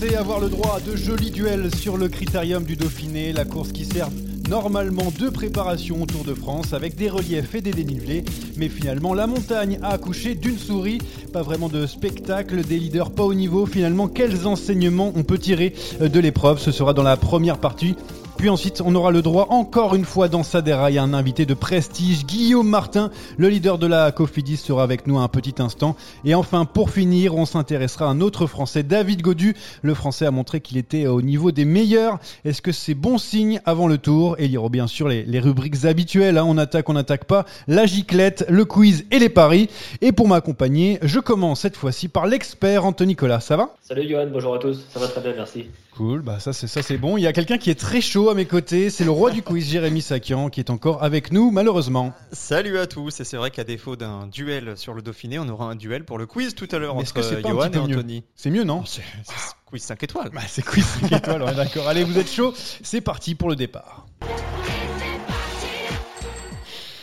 Pensait avoir le droit à de jolis duels sur le critérium du Dauphiné, la course qui sert normalement de préparation au Tour de France avec des reliefs et des dénivelés. Mais finalement, la montagne a accouché d'une souris. Pas vraiment de spectacle, des leaders pas au niveau. Finalement, quels enseignements on peut tirer de l'épreuve? Ce sera dans la première partie. Puis ensuite, on aura le droit encore une fois dans sa déraille à un invité de prestige, Guillaume Martin, le leader de la Cofidis sera avec nous un petit instant. Et enfin, pour finir, on s'intéressera à un autre Français, David Godu. Le Français a montré qu'il était au niveau des meilleurs. Est-ce que c'est bon signe avant le tour? Et il y aura bien sûr les, les rubriques habituelles. hein. On attaque, on n'attaque pas. La giclette, le quiz et les paris. Et pour m'accompagner, je commence cette fois-ci par l'expert Anthony Nicolas. Ça va? Salut Johan, bonjour à tous, ça va très bien, merci. Cool, bah ça c'est ça c'est bon. Il y a quelqu'un qui est très chaud à mes côtés, c'est le roi du quiz, Jérémy Sakian, qui est encore avec nous malheureusement. Salut à tous, et c'est vrai qu'à défaut d'un duel sur le Dauphiné, on aura un duel pour le quiz tout à l'heure entre que c'est pas un Johan et Anthony. C'est mieux non C'est c'est quiz 5 étoiles. Bah c'est quiz 5 étoiles, ouais, d'accord. Allez, vous êtes chaud, c'est parti pour le départ.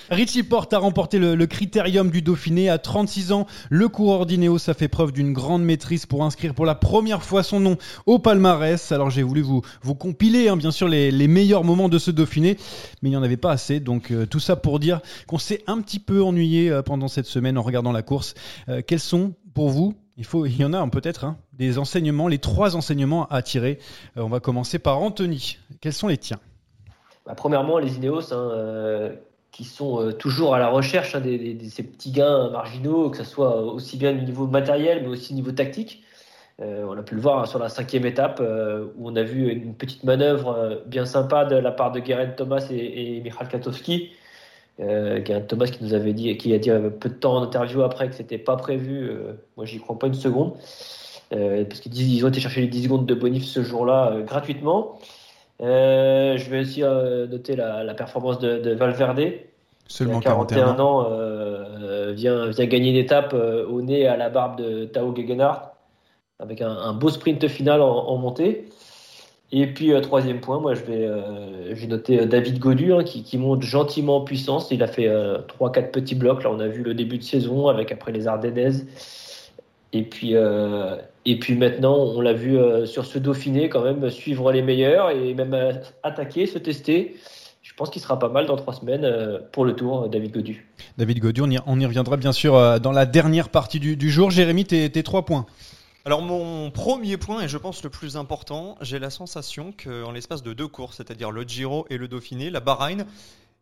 Richie Porte a remporté le, critérium du Dauphiné à 36 ans. Le coureur d'Ineos a fait preuve d'une grande maîtrise pour inscrire pour la première fois son nom au palmarès. Alors j'ai voulu vous, compiler hein, bien sûr les, meilleurs moments de ce Dauphiné, mais il n'y en avait pas assez. Donc euh, tout ça pour dire qu'on s'est un petit peu ennuyé euh, pendant cette semaine en regardant la course. Euh, quels sont pour vous il, y en a peut-être hein, des enseignements, les trois enseignements à tirer. On va commencer par Anthony. Quels sont les tiens? Bah, premièrement, les Ineos, hein, qui sont euh, toujours à la recherche hein, de ces petits gains marginaux, que ce soit aussi bien au niveau matériel, mais aussi au niveau tactique. Euh, on a pu le voir hein, sur la cinquième étape, euh, où on a vu une petite manœuvre euh, bien sympa de la part de Geraint Thomas et, et Michal Katowski. Euh, Geraint Thomas qui nous avait dit, qui a dit euh, peu de temps en interview après que c'était pas prévu. euh, moi, j'y crois pas une seconde. Euh, parce qu'ils ont été chercher les 10 secondes de bonus ce jour-là euh, gratuitement. Euh, je vais aussi euh, noter la, la performance de, de Valverde, Seulement qui a 41 41 ans. euh, vient, vient gagner une étape euh, au nez à la barbe de Tao Gegenhardt, avec un, un beau sprint final en, en montée. Et puis, troisième point, moi, je vais, j'ai noté euh, David Godu, hein, qui, qui monte gentiment en puissance. Il a fait euh, 3-4 petits blocs. Là, on a vu le début de saison avec après les Ardennaises. Et puis, euh, et puis maintenant, on l'a vu euh, sur ce Dauphiné quand même suivre les meilleurs et même euh, attaquer, se tester. Je pense qu'il sera pas mal dans trois semaines euh, pour le tour, David Godu. David Godu, on y, on y reviendra bien sûr euh, dans la dernière partie du, du jour. Jérémy, tes, tes trois points. Alors mon premier point, et je pense le plus important, j'ai la sensation qu'en l'espace de deux courses, c'est-à-dire le Giro et le Dauphiné, la Bahreïn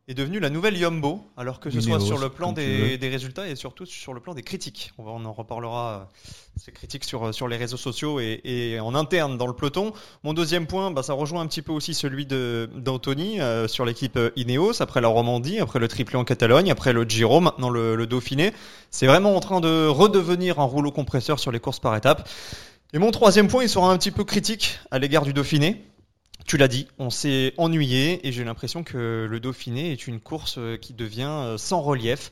est devenue la nouvelle Yumbo, alors que ce soit sur le plan des, des résultats et surtout sur le plan des critiques. On, en reparlera, euh, ces critiques sur, sur les réseaux sociaux et, et en interne dans le peloton. Mon deuxième point, bah, ça rejoint un petit peu aussi celui d'Anthony euh, sur l'équipe euh, Ineos, après la Romandie, après le triplé en Catalogne, après le Giro, maintenant le, le Dauphiné. C'est vraiment en train de redevenir un rouleau compresseur sur les courses par étapes. Et mon troisième point, il sera un petit peu critique à l'égard du Dauphiné. Tu l'as dit, on s'est ennuyé et j'ai l'impression que le Dauphiné est une course qui devient sans relief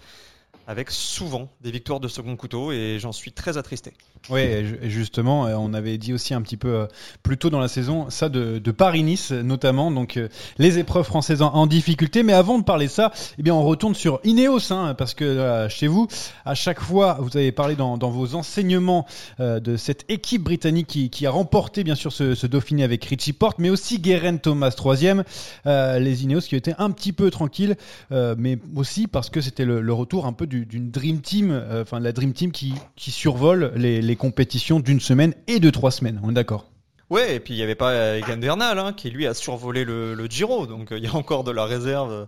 avec souvent des victoires de second couteau et j'en suis très attristé. Oui, justement, euh, on avait dit aussi un petit peu euh, plus tôt dans la saison ça de, Paris-Nice notamment, donc euh, les épreuves françaises en, difficulté. Mais avant de parler de ça, eh bien on retourne sur Ineos, hein, parce que chez vous, à chaque fois, vous avez parlé dans, vos enseignements de cette équipe britannique qui, a remporté bien sûr ce, Dauphiné avec Richie Porte, mais aussi Guerin Thomas troisième, les Ineos qui étaient un petit peu tranquilles, mais aussi parce que c'était le, retour un peu d'une Dream Team, enfin la Dream Team qui, qui survole les compétitions d'une semaine et de trois semaines. On est d'accord Ouais, et puis il n'y avait pas Egan Bernal hein, qui lui a survolé le, Giro, donc euh, il y a encore de la réserve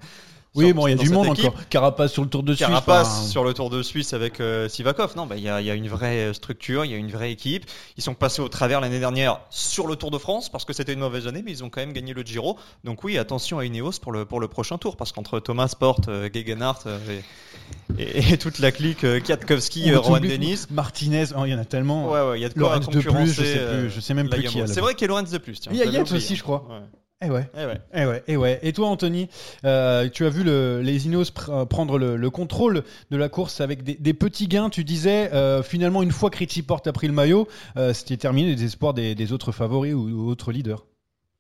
oui, bon, il y a du monde encore. Carapace sur le Tour de Suisse. Carapace sur le Tour de Suisse avec euh, Sivakov. Non, bah, il y, a, y, a, une vraie euh, structure, il y a une vraie équipe. Ils sont passés au travers l'année dernière sur le Tour de France parce que c'était une mauvaise année, mais ils ont quand même gagné le Giro. Donc oui, attention à Ineos pour le, pour le prochain tour parce qu'entre Thomas Porte, euh, Gegenhardt et, toute la clique euh, Kwiatkowski, Rowan Dennis. Martinez, oh, il y en a tellement. Ouais, ouais, il y a de quoi de plus, je sais, plus, je sais même plus qui. C'est vrai qu'il y a Lorenz de plus. Il y a Yates aussi, je crois. Eh ouais. Eh ouais. Eh ouais. Eh ouais. Et toi, Anthony, euh, tu as vu le, les Ineos euh, prendre le, contrôle de la course avec des, petits gains. Tu disais, euh, finalement, une fois que Richie Porte a pris le maillot, c'était terminé les espoirs des, autres favoris ou, autres leaders.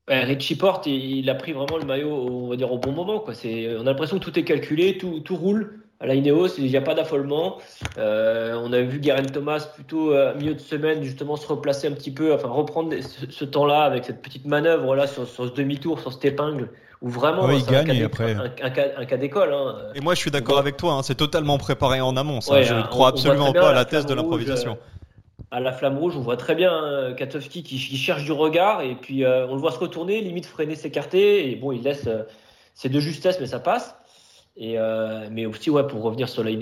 Richie Porte, il, a pris vraiment le maillot, on va dire, au bon moment. Quoi. On a l'impression que tout est calculé, tout, tout roule à la Ineos, il n'y a pas d'affolement. Euh, on a vu Garen Thomas plutôt euh, milieu de semaine justement se replacer un petit peu, enfin reprendre ce, temps-là avec cette petite manœuvre là sur, ce demi-tour, sur cette épingle où vraiment il gagne un, après... un, cas, d'école. Hein. Et moi je suis d'accord avec toi, hein, c'est totalement préparé en amont. Ça. je ne crois absolument pas à la thèse de l'improvisation. à la flamme rouge, on voit très bien hein, Katowski qui, cherche du regard et puis euh, on le voit se retourner, limite freiner, s'écarter et bon, il laisse, c'est de justesse mais ça passe. Euh, mais aussi, ouais, pour revenir sur la,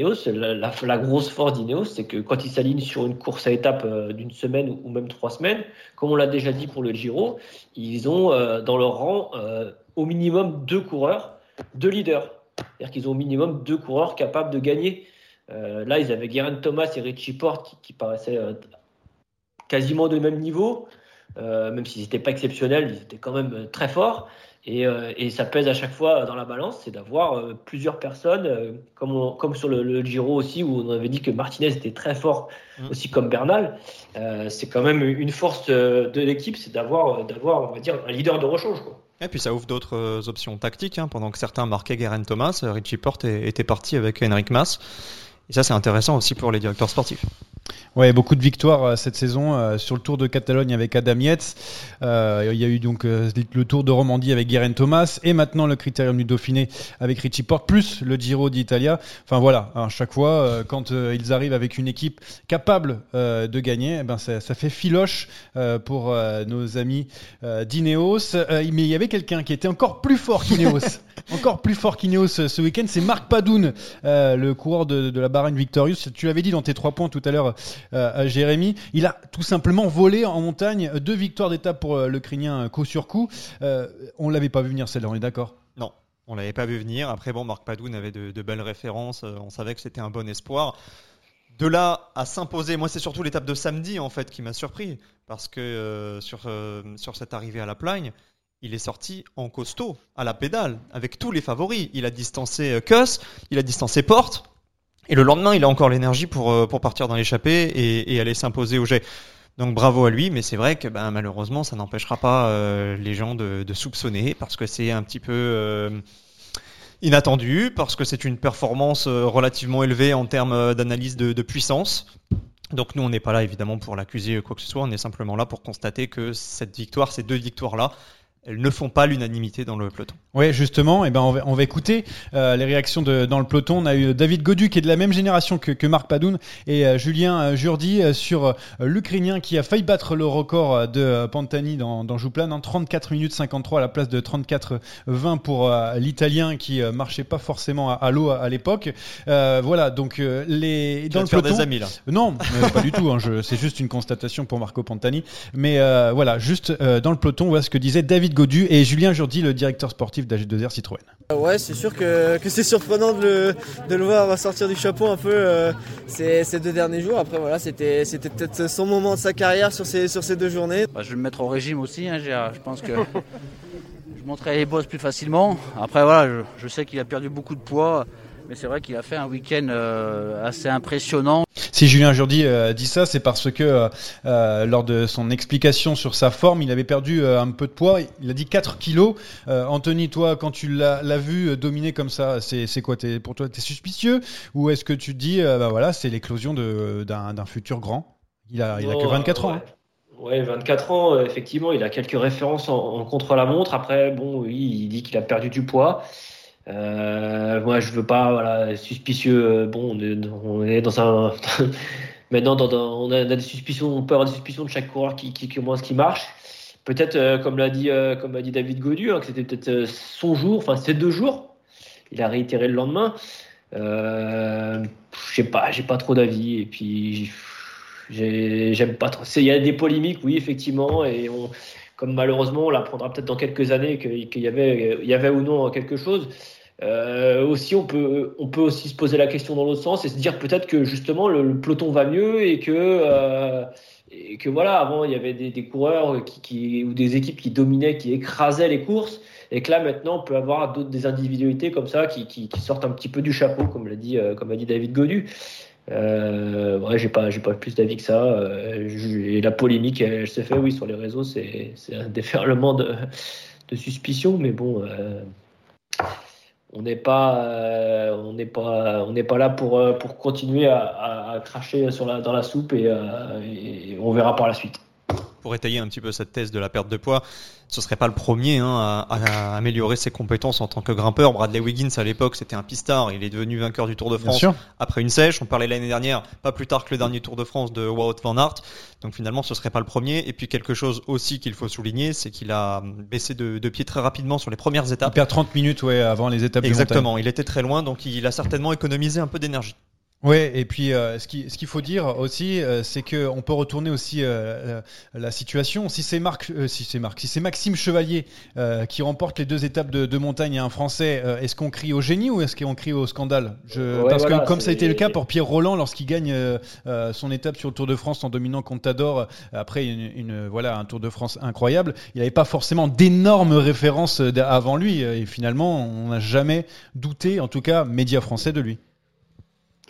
la, grosse force d'Ineos, c'est que quand ils s'alignent sur une course à étapes euh, d'une semaine ou, même trois semaines, comme on l'a déjà dit pour le Giro, ils ont euh, dans leur rang au minimum deux coureurs, deux leaders. C'est-à-dire qu'ils ont au minimum deux coureurs capables de gagner. là, ils avaient Guerin Thomas et Richie Porte qui paraissaient quasiment de même niveau, même s'ils n'étaient pas exceptionnels, ils étaient quand même très forts. Euh, et, ça pèse à chaque fois dans la balance, c'est d'avoir euh, plusieurs personnes, euh, comme, comme sur le, Giro aussi, où on avait dit que Martinez était très fort, mm. aussi comme Bernal. c'est quand même une force de l'équipe, c'est d'avoir, d'avoir, on va dire, un leader de rechange. Quoi. Et puis ça ouvre d'autres options tactiques. Hein. Pendant que certains marquaient Guerin Thomas, Richie Porte était parti avec Henrik Mas. Et ça, c'est intéressant aussi pour les directeurs sportifs. Ouais, beaucoup de victoires euh, cette saison euh, sur le Tour de Catalogne avec Adam Yates. Euh, il y a eu donc le Tour de Romandie avec Guerin Thomas et maintenant le Critérium du Dauphiné avec Richie Porte plus le Giro d'Italia. Enfin voilà, à chaque fois quand ils arrivent avec une équipe capable de gagner, eh ben ça, ça, fait filoche pour nos amis d'Ineos. mais il y avait quelqu'un qui était encore plus fort qu'Ineos, encore plus fort qu'Ineos ce week-end, c'est Marc Padoun, le coureur de, de la Bahreïn Victorious. Tu l'avais dit dans tes trois points tout à l'heure euh, Jérémy. Il a tout simplement volé en montagne deux victoires d'étape pour euh, le Crinien coup sur coup. Euh, on l'avait pas vu venir celle-là, on est d'accord? Non. On l'avait pas vu venir. Après, bon, Marc Padoun avait de, belles références. On savait que c'était un bon espoir. De là à s'imposer, moi c'est surtout l'étape de samedi en fait qui m'a surpris parce que sur, sur cette arrivée à la plagne, il est sorti en costaud à la pédale avec tous les favoris. Il a distancé Kuss, il a distancé Porte. Et le lendemain, il a encore l'énergie pour, euh, pour partir dans l'échappée et, aller s'imposer au jet. Donc bravo à lui, mais c'est vrai que ben, malheureusement, ça n'empêchera pas euh, les gens de, de, soupçonner parce que c'est un petit peu euh, inattendu, parce que c'est une performance relativement élevée en termes d'analyse de, de, puissance. Donc nous, on n'est pas là évidemment pour l'accuser quoi que ce soit, on est simplement là pour constater que cette victoire, ces deux victoires-là, elles ne font pas l'unanimité dans le peloton. Oui, justement, et eh ben on va, on va écouter euh, les réactions de, dans le peloton. On a eu David Godu qui est de la même génération que, que Marc Padoun et euh, Julien euh, Jourdi sur l'Ukrainien qui a failli battre le record de Pantani dans, dans Jouplan, en 34 minutes 53 à la place de 34-20 pour l'Italien qui marchait pas forcément à, l'eau à, l'époque. voilà, donc les dans le peloton. Des amis, là. Non, pas du tout. Hein, c'est juste une constatation pour Marco Pantani. Mais voilà, juste dans le peloton, voilà ce que disait David Godu et Julien Jourdi, le directeur sportif d'AG2R Citroën. Ouais, c'est sûr que, c'est surprenant de le, voir sortir du chapeau un peu euh, ces, deux derniers jours. Après, voilà, c'était peut-être son moment de sa carrière sur ces, sur ces deux journées. Bah, je vais me mettre au régime aussi, hein, je pense que. je monterai les bosses plus facilement. Après, voilà, je, sais qu'il a perdu beaucoup de poids, mais c'est vrai qu'il a fait un week-end euh, assez impressionnant. Si Julien Jourdi euh, dit ça, c'est parce que euh, lors de son explication sur sa forme, il avait perdu un peu de poids. Il a dit 4 kilos. Anthony, toi, quand tu l'as vu dominer comme ça, c'est quoi es, Pour toi, tu es suspicieux? Ou est-ce que tu te dis, bah voilà, c'est l'éclosion d'un futur grand? Il a, il a que 24 ans. Hein. Ouais, 24 ans, effectivement, il a quelques références en, contre-la-montre. Après, bon, oui, il dit qu'il a perdu du poids. Euh, moi, je veux pas, voilà, suspicieux. Euh, bon, on est, dans un. Maintenant, on, a, des suspicions, on peut avoir des suspicions de chaque coureur qui, qui commence, qui marche. Peut-être, comme l'a dit, comme a dit David Godu, hein, que c'était peut-être son jour, enfin, c'est deux jours. Il a réitéré le lendemain. je sais pas, j'ai pas trop d'avis. Et puis, J'aime pas trop. Il y a des polémiques, oui, effectivement, et comme malheureusement, on l'apprendra peut-être dans quelques années qu'il y, avait, y avait ou non quelque chose. Euh, aussi, on peut, on peut aussi se poser la question dans l'autre sens et se dire peut-être que justement le, peloton va mieux et que, euh, et que voilà, avant il y avait des, coureurs qui, ou des équipes qui dominaient, qui écrasaient les courses et que là maintenant on peut avoir d'autres des individualités comme ça qui, qui, sortent un petit peu du chapeau, comme l'a dit, euh, comme a dit David Godu. Euh, ouais, j'ai pas, pas plus d'avis que ça. Et la polémique, elle, se fait, oui, sur les réseaux, c'est, un déferlement de, de suspicion, mais bon, on n'est pas, euh, on n'est pas, on n'est pas là pour, euh, continuer à, cracher sur la, dans la soupe et, et on verra par la suite pour étayer un petit peu cette thèse de la perte de poids, ce serait pas le premier hein, à, améliorer ses compétences en tant que grimpeur. Bradley Wiggins à l'époque c'était un pistard, il est devenu vainqueur du Tour de France après une sèche. On parlait l'année dernière, pas plus tard que le dernier Tour de France de Wout van Aert. Donc finalement ce serait pas le premier. Et puis quelque chose aussi qu'il faut souligner, c'est qu'il a baissé de, pied très rapidement sur les premières étapes. Il perd 30 minutes ouais, avant les étapes. Exactement, il était très loin, donc il a certainement économisé un peu d'énergie. Oui, et puis euh, ce qu'il ce qu'il faut dire aussi, euh, c'est que on peut retourner aussi euh, la situation. Si c'est Marc, si c'est Marc, si c'est Maxime Chevalier qui remporte les deux étapes de, de montagne et un Français, est-ce qu'on crie au génie ou est-ce qu'on crie au scandale? Je, Parce que comme ça a été le cas pour Pierre Roland lorsqu'il gagne son étape sur le Tour de France en dominant Contador après une, une, voilà un Tour de France incroyable, il n'avait pas forcément d'énormes références avant lui et finalement on n'a jamais douté, en tout cas médias français, de lui.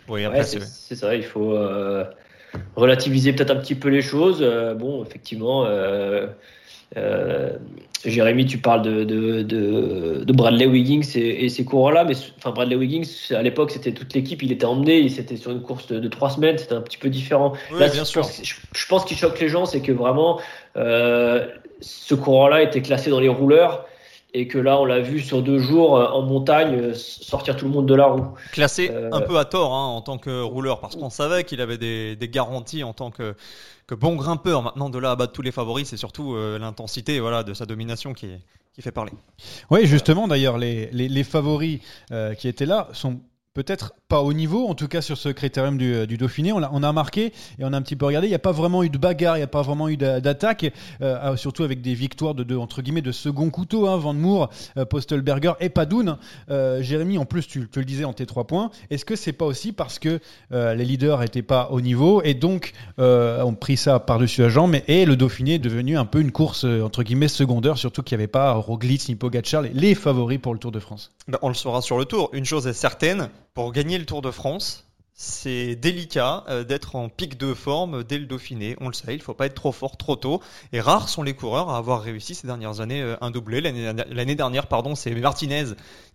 Oui, c'est ça, il faut euh, relativiser peut-être un petit peu les choses. Euh, bon, effectivement, euh, Jérémy, tu parles de, de, de, Bradley Wiggins et, ces coureurs-là, mais enfin, Bradley Wiggins, à l'époque, c'était toute l'équipe, il était emmené, c'était sur une course de, trois semaines, c'était un petit peu différent. Là, bien je, sûr. Pense, je, pense qu'il choque les gens, c'est que vraiment, ce coureur-là était classé dans les rouleurs et que là on l'a vu sur deux jours euh, en montagne euh, sortir tout le monde de la roue. Classé euh, un peu à tort hein, en tant que rouleur parce qu'on savait qu'il avait des, garanties en tant que, que, bon grimpeur. Maintenant de là à battre tous les favoris, c'est surtout l'intensité voilà, de sa domination qui, qui fait parler. Oui justement d'ailleurs les, les, favoris qui étaient là sont peut-être pas au niveau, en tout cas sur ce critérium du, euh, Dauphiné. On a, marqué et on a un petit peu regardé. Il n'y a pas vraiment eu de bagarre, il n'y a pas vraiment eu d'attaque, euh, surtout avec des victoires de, entre guillemets de second couteau. Hein, Van Moor, euh, Postelberger et Padoun. Jérémy, en plus, tu, le disais en tes trois points. Est-ce que c'est pas aussi parce que les leaders n'étaient pas au niveau et donc ont pris ça par-dessus la jambe et, le Dauphiné est devenu un peu une course entre guillemets secondaire, surtout qu'il n'y avait pas Roglic ni Pogacar, les, les favoris pour le Tour de France? Ben, on le saura sur le Tour. Une chose est certaine, pour gagner le Tour de France, c'est délicat euh, d'être en pic de forme dès le Dauphiné. On le sait, il ne faut pas être trop fort trop tôt. Et rares sont les coureurs à avoir réussi ces dernières années euh, un doublé. L'année dernière, pardon, c'est Martinez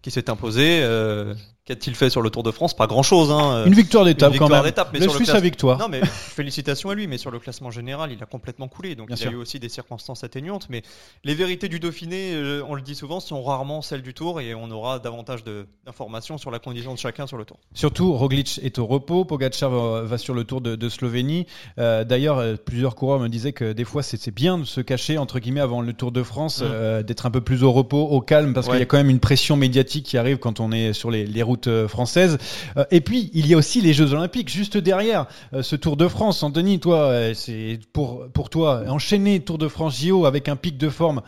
qui s'est imposé. Euh, Qu'a-t-il fait sur le Tour de France Pas grand-chose. Hein. Une victoire d'étape quand même. Mais le sur victoire. Non, mais félicitations à lui. Mais sur le classement général, il a complètement coulé. Donc il y a eu aussi des circonstances atténuantes. Mais les vérités du Dauphiné, euh, on le dit souvent, sont rarement celles du Tour et on aura davantage d'informations sur la condition de chacun sur le Tour. Surtout, Roglic est au repos. Pogacar va, sur le Tour de, Slovénie. Euh, d'ailleurs, euh, plusieurs coureurs me disaient que des fois, c'est bien de se cacher entre guillemets avant le Tour de France, mmh. d'être un peu plus au repos, au calme, parce qu'il y a quand même une pression médiatique qui arrive quand on est sur les, les routes euh, française. Euh, et puis, il y a aussi les Jeux Olympiques, juste derrière euh, ce Tour de France. Anthony, toi, c'est pour, pour toi, enchaîner Tour de France JO avec un pic de forme,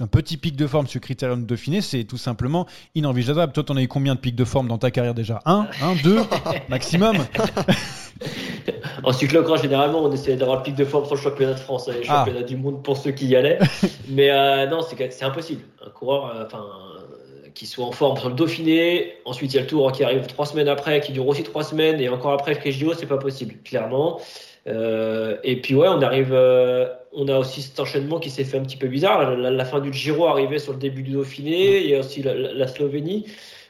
un petit pic de forme sur Critérium Dauphiné, c'est tout simplement inenvisageable. Toi, t'en as eu combien de pics de forme dans ta carrière déjà? Un, un, deux, maximum? En cyclocross, généralement, on essayait d'avoir le pic de forme sur le championnat de France et le Ah. championnat du monde pour ceux qui y allaient. Mais euh, non, c'est impossible. Un coureur, enfin, euh, qui soit en forme sur le Dauphiné, ensuite il y a le Tour qui arrive trois semaines après, qui dure aussi trois semaines, et encore après le KJO, c'est pas possible, clairement. Euh, et puis ouais, on arrive, euh, on a aussi cet enchaînement qui s'est fait un petit peu bizarre. La, fin du Giro arrivait sur le début du Dauphiné, il y a aussi la, la- la Slovénie.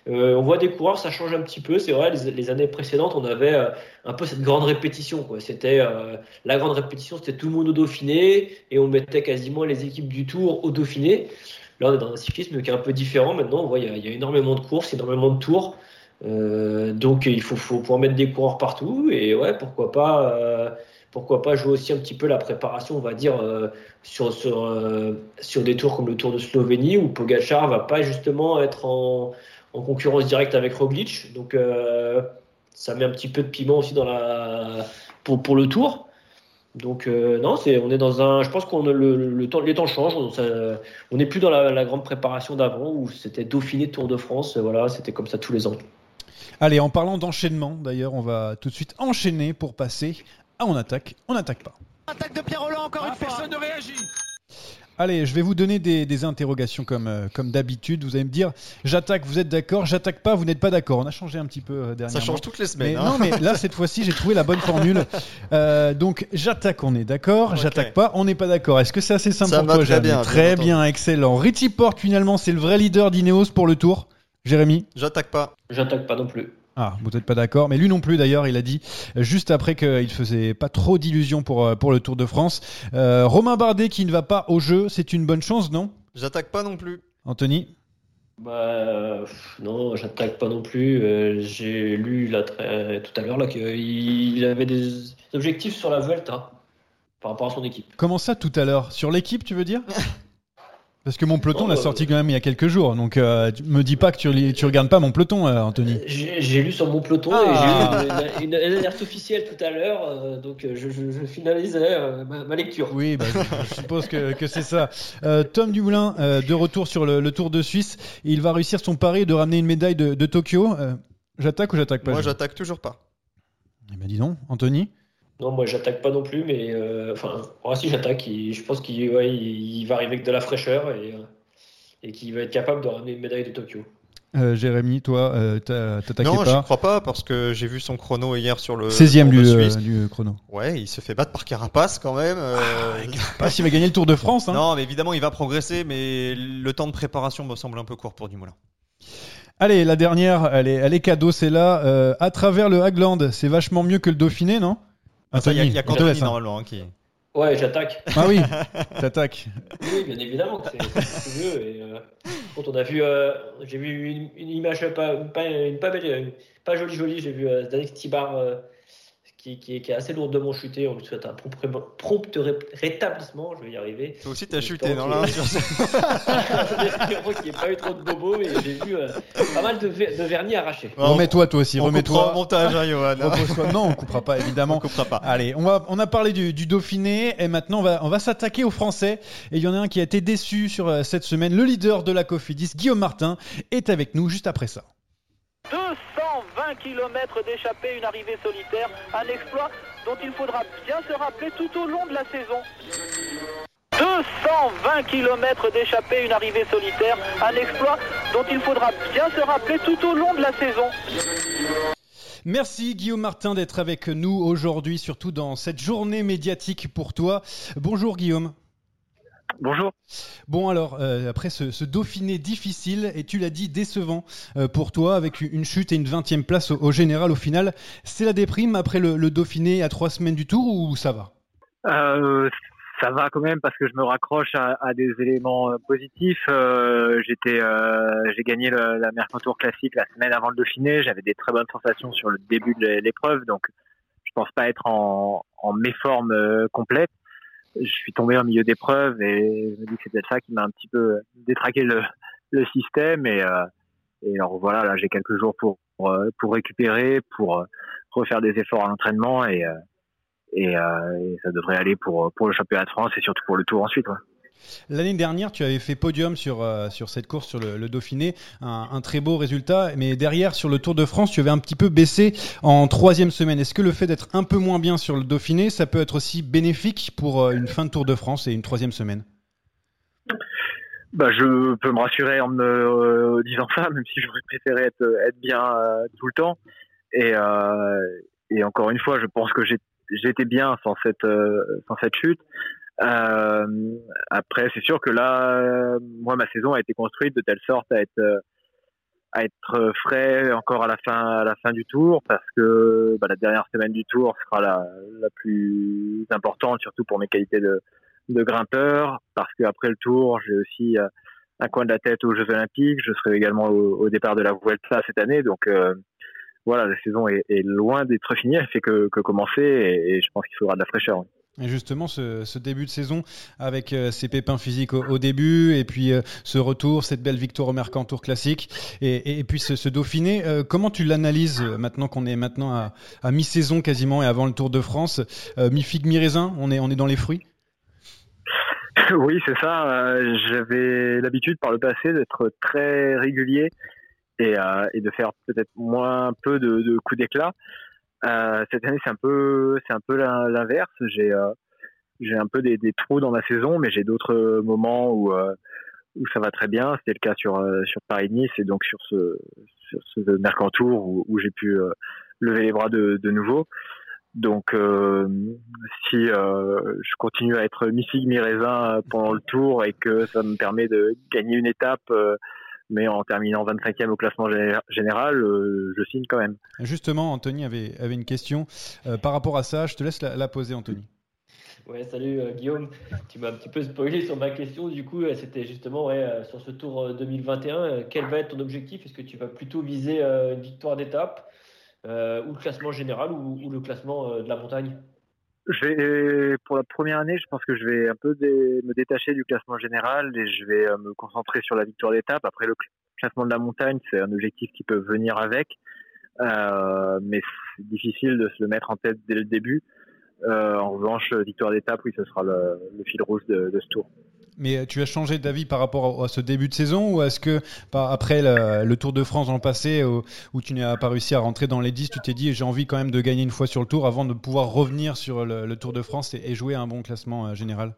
Euh, on voit des coureurs, ça change un petit peu. C'est vrai, les, les années précédentes, on avait euh, un peu cette grande répétition. C'était euh, la grande répétition, c'était tout le monde au Dauphiné et on mettait quasiment les équipes du Tour au Dauphiné. Là, on est dans un cyclisme qui est un peu différent. Maintenant, on voit il y a, énormément de courses, énormément de tours. Euh, donc, il faut, pouvoir mettre des coureurs partout. Et ouais, pourquoi pas, euh, pourquoi pas jouer aussi un petit peu la préparation, on va dire, euh, sur, sur, sur des tours comme le Tour de Slovénie où Pogacar va pas justement être en, en concurrence directe avec Roglic. Donc, ça met un petit peu de piment aussi dans la, pour, pour le Tour. Donc euh, non, c'est on est dans un. Je pense qu'on le, le, le temps, les temps changent. On ça- on n'est plus dans la, la grande préparation d'avant où c'était Dauphiné, Tour de France. et Voilà, c'était comme ça tous les ans. Allez, en parlant d'enchaînement, d'ailleurs, on va tout de suite enchaîner pour passer à on attaque, on n'attaque pas. Attaque de Pierre Roland encore une fois. Personne ne réagit. Allez, je vais vous donner des, des interrogations comme, euh, comme d'habitude. Vous allez me dire, j'attaque, vous êtes d'accord, j'attaque pas, vous n'êtes pas d'accord. On a changé un petit peu euh, dernièrement. Ça change toutes les semaines. Mais hein. non, mais là, cette fois-ci, j'ai trouvé la bonne formule. Euh, donc, j'attaque, on est d'accord. J'attaque pas, on n'est pas d'accord. Est-ce que c'est assez simple Ça pour toi, très Jérémy bien, bien Très entendu. bien, excellent. Richie Porte, finalement, c'est le vrai leader d'Ineos pour le tour. Jérémy J'attaque pas. J'attaque pas non plus. Ah, vous n'êtes pas d'accord, mais lui non plus d'ailleurs, il a dit euh, juste après qu'il faisait pas trop d'illusions pour, euh, pour le Tour de France. Euh, Romain Bardet qui ne va pas au jeu, c'est une bonne chance, non? J'attaque pas non plus. Anthony? Bah, euh, non, j'attaque pas non plus. Euh, J'ai lu là, très, tout à l'heure là qu'il avait des objectifs sur la Vuelta par rapport à son équipe. Comment ça tout à l'heure? Sur l'équipe, tu veux dire? Parce que mon peloton l'a euh, sorti quand même il y a quelques jours, donc euh, tu me dis pas que tu, regardes pas mon peloton, euh, Anthony. J'ai lu sur mon peloton Ah. et j'ai eu une, une- une alerte officielle tout à l'heure, euh, donc euh, je, je, je finalisais euh, ma, ma lecture. Oui, bah, je, suppose que, que c'est ça. Euh, Tom Dumoulin, euh, de retour sur le, le Tour de Suisse, il va réussir son pari de ramener une médaille de, de Tokyo. Euh, j'attaque ou j'attaque pas Moi, j'attaque toujours pas. Eh ben dis donc, Anthony Non, moi j'attaque pas non plus, mais euh, enfin, moi si j'attaque, je pense qu'il ouais, il, il va arriver avec de la fraîcheur et, euh, et qu'il va être capable de ramener une médaille de Tokyo. Euh, Jérémy, toi, euh, t'as- t'attaquais Non, je pas crois pas parce que j'ai vu son chrono hier sur le 16e Tour du, euh, Suisse. du chrono. Ouais, il se fait battre par Carapace quand même. Ah, s'il va gagner le Tour de France, hein. Non, mais évidemment, il va progresser, mais le temps de préparation me semble un peu court pour Dumoulin. Allez, la dernière, elle est, elle est cadeau, c'est là. Euh, à travers le Hagland, c'est vachement mieux que le Dauphiné, non? Ah, ça, Il y y a laisse, hein. normalement hein, qui. Ouais, j'attaque. Ah oui, t'attaques. Oui, bien évidemment que c'est mieux. Et, euh, quand on a vu, euh, j'ai vu une, une image pas, pas, une pas, belle, pas jolie jolie. J'ai vu euh, Danik Tibar euh, qui, qui, est, qui est assez lourdement chuté. On lui souhaite un prompt, ré- prompt ré- rétablissement. Je vais y arriver. Toi aussi, t'as chuté, non qu'il- là sur- n'y ait pas eu trop de bobos et j'ai vu euh, pas mal de, ver- de vernis arraché. Remets-toi toi aussi, remets-toi. au montage, hein, Johan. Non, on coupera pas évidemment. On coupera pas. Allez, on, va, on a parlé du, du Dauphiné et maintenant on va, on va s'attaquer aux Français. Et il y en a un qui a été déçu sur euh, cette semaine. Le leader de la Cofidis, Guillaume Martin, est avec nous juste après ça. 220 km d'échappée, une arrivée solitaire, un exploit dont il faudra bien se rappeler tout au long de la saison. 220 km d'échappée, une arrivée solitaire, un exploit dont il faudra bien se rappeler tout au long de la saison. Merci Guillaume Martin d'être avec nous aujourd'hui, surtout dans cette journée médiatique pour toi. Bonjour Guillaume. Bonjour. Bon alors, euh, après ce, ce Dauphiné difficile, et tu l'as dit décevant euh, pour toi, avec une chute et une 20e place au, au général au final, c'est la déprime après le, le Dauphiné à trois semaines du tour ou ça va? Euh, ça va quand même parce que je me raccroche à, à des éléments positifs. J'étais, j'ai gagné le- la Mercantour classique la semaine avant le Dauphiné. J'avais des très bonnes sensations sur le début de l'épreuve, donc je pense pas être en, en méforme complète. Je suis tombé en milieu d'épreuve et je me dis que c'est peut-être ça qui m'a un petit peu détraqué le, le système. Et, euh, et alors voilà, là j'ai quelques jours pour euh, pour récupérer, pour euh, refaire des efforts à l'entraînement et euh, et, euh, et ça devrait aller pour pour le championnat de France et surtout pour le Tour ensuite. L'année dernière, tu avais fait podium sur, euh, sur cette course sur le, Dauphiné, un, très beau résultat, mais derrière sur le Tour de France, tu avais un petit peu baissé en troisième semaine. Est-ce que le fait d'être un peu moins bien sur le Dauphiné, ça peut être aussi bénéfique pour euh, une fin de Tour de France et une troisième semaine? Bah, je peux me rassurer en me euh, disant ça, même si j'aurais préféré être, bien tout le temps. Et, et encore une fois, je pense que j'étais bien sans cette, sans cette chute. Euh, après, c'est sûr que là, moi, ma saison a été construite de telle sorte à être euh, à être frais encore à la fin à la fin du tour parce que bah, la dernière semaine du tour sera la, la plus importante surtout pour mes qualités de, de grimpeur parce qu'après le tour j'ai aussi euh, un coin de la tête aux Jeux Olympiques je serai également au, départ de la Vuelta cette année donc voilà la saison est, est loin d'être finie elle fait que, que commencer et je pense qu'il faudra de la fraîcheur et justement, ce, début de saison avec euh, ces pépins physiques au, début, et puis euh, ce retour, cette belle victoire au Mercantour classique, et, puis ce, Dauphiné, euh, comment tu l'analyses maintenant qu'on est maintenant à, mi-saison quasiment et avant le Tour de France Mi-figue, mi-raisin, on est, on est dans les fruits? Oui, c'est ça. J'avais l'habitude par le passé d'être très régulier et, de faire peut-être moins un peu de, de coups d'éclat. Euh, cette année, c'est un peu, c'est un peu l'inverse. J'ai, euh, j'ai un peu des, des, trous dans ma saison, mais j'ai d'autres moments où euh, où ça va très bien. C'était le cas sur sur Paris-Nice et donc sur ce sur ce Mercantour où, où j'ai pu lever les bras de, de nouveau. Donc, si je continue à être mi-figue, mi-raisin pendant le tour et que ça me permet de gagner une étape mais en terminant 25e au classement général, euh, je signe quand même. Justement, Anthony avait, avait une question euh, par rapport à ça. Je te laisse la, poser, Anthony. Ouais, salut euh, Guillaume. Tu m'as un petit peu spoilé sur ma question. Du coup, c'était justement ouais, sur ce tour 2021. quel va être ton objectif? Est-ce que tu vas plutôt viser une victoire d'étape ou le classement général ou le classement de la montagne? Je vais, pour la première année, je pense que je vais un peu me détacher du classement général et je vais euh, me concentrer sur la victoire d'étape. Après, le classement de la montagne, c'est un objectif qui peut venir avec, euh, mais c'est difficile de se le mettre en tête dès le début. Euh, en revanche, victoire d'étape, oui, ce sera le, fil rouge de, de ce tour. Mais euh, tu as changé d'avis par rapport à ce début de saison ou est-ce que après le, Tour de France l'an passé où, tu n'as pas réussi à rentrer dans les 10, tu t'es dit j'ai envie quand même de gagner une fois sur le Tour avant de pouvoir revenir sur le, Tour de France et, jouer un bon classement euh, général?